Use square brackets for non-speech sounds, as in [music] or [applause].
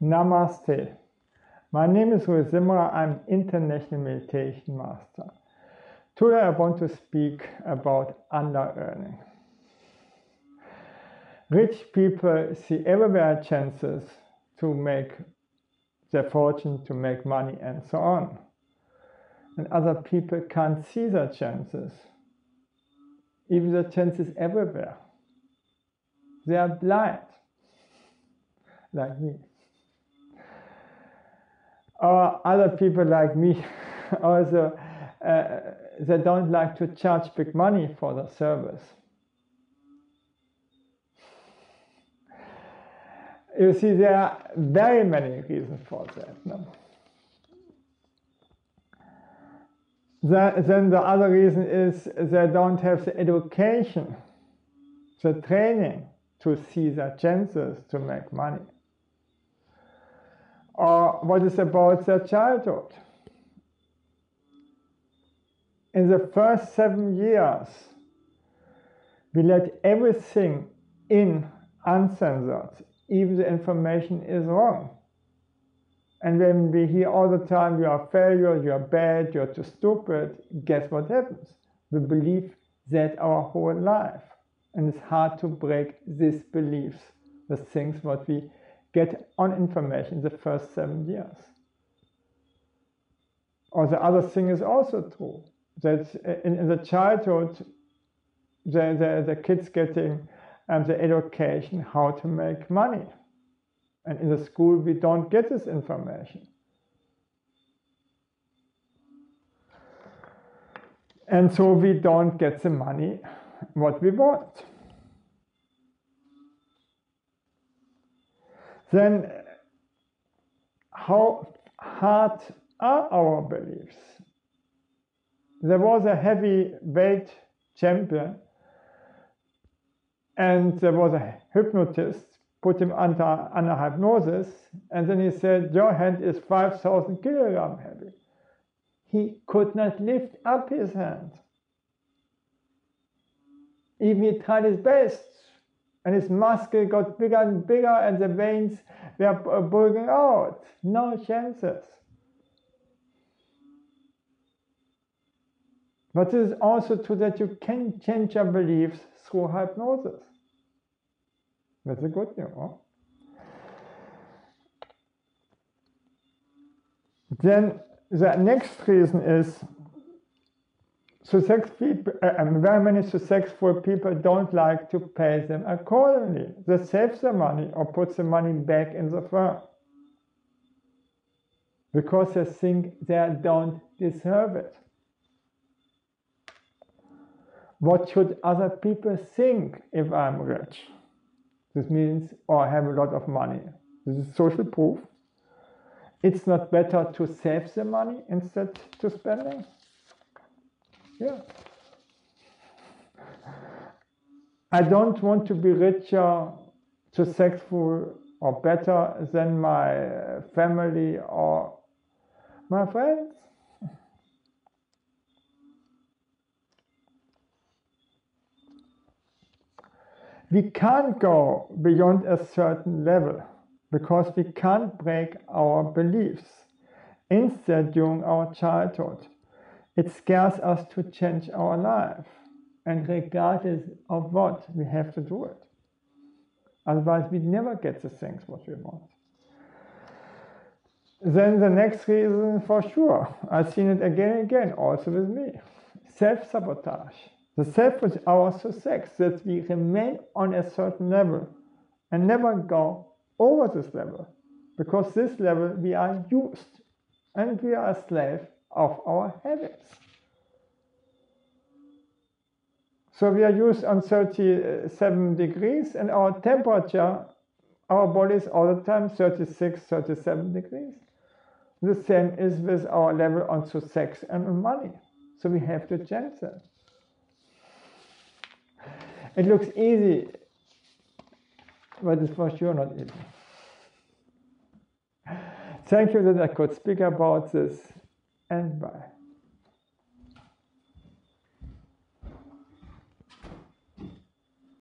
Namaste. My name is Rui Simra. I'm International Meditation Master. Today I want to speak about under-earning. Rich people see everywhere chances to make their fortune, to make money and so on. And other people can't see their chances. Even the chances everywhere. They are blind, like me. Or other people like me [laughs] also, uh, they don't like to charge big money for the service. You see, there are very many reasons for that. No? Then the other reason is they don't have the education, the training to see the chances to make money. What is about their childhood? In the first seven years, we let everything in uncensored, even the information is wrong. And when we hear all the time, you are a failure, you are bad, you're too stupid, guess what happens? We believe that our whole life and it's hard to break these beliefs, the things what we get on information in the first seven years. Or the other thing is also true, that in, in the childhood, the, the, the kids getting um, the education how to make money. And in the school, we don't get this information. And so we don't get the money what we want. Then how hard are our beliefs? There was a heavyweight champion and there was a hypnotist put him under, under hypnosis and then he said your hand is 5000 kilogram heavy he could not lift up his hand even he tried his best, and his muscle got bigger and bigger, and the veins were uh, bulging out. No chances. But it is also true that you can change your beliefs through hypnosis. That's a good news. Huh? Then the next reason is successful people, uh, very many successful people don't like to pay them accordingly. They save the money or put the money back in the firm because they think they don't deserve it. What should other people think if I'm rich? This means, or I have a lot of money. This is social proof. It's not better to save the money instead to spending. Yeah. I don't want to be richer, successful, or better than my family or my friends. We can't go beyond a certain level because we can't break our beliefs. Instead, during our childhood, it scares us to change our life. And regardless of what, we have to do it. Otherwise, we never get the things what we want. Then the next reason, for sure, I've seen it again and again, also with me self sabotage. The self is our success, that we remain on a certain level and never go over this level. Because this level we are used and we are a slave of our habits. So we are used on 37 degrees and our temperature, our body is all the time 36, 37 degrees. The same is with our level on sex and on money. So we have to change that. It looks easy, but it's for sure not easy. Thank you that I could speak about this and bye.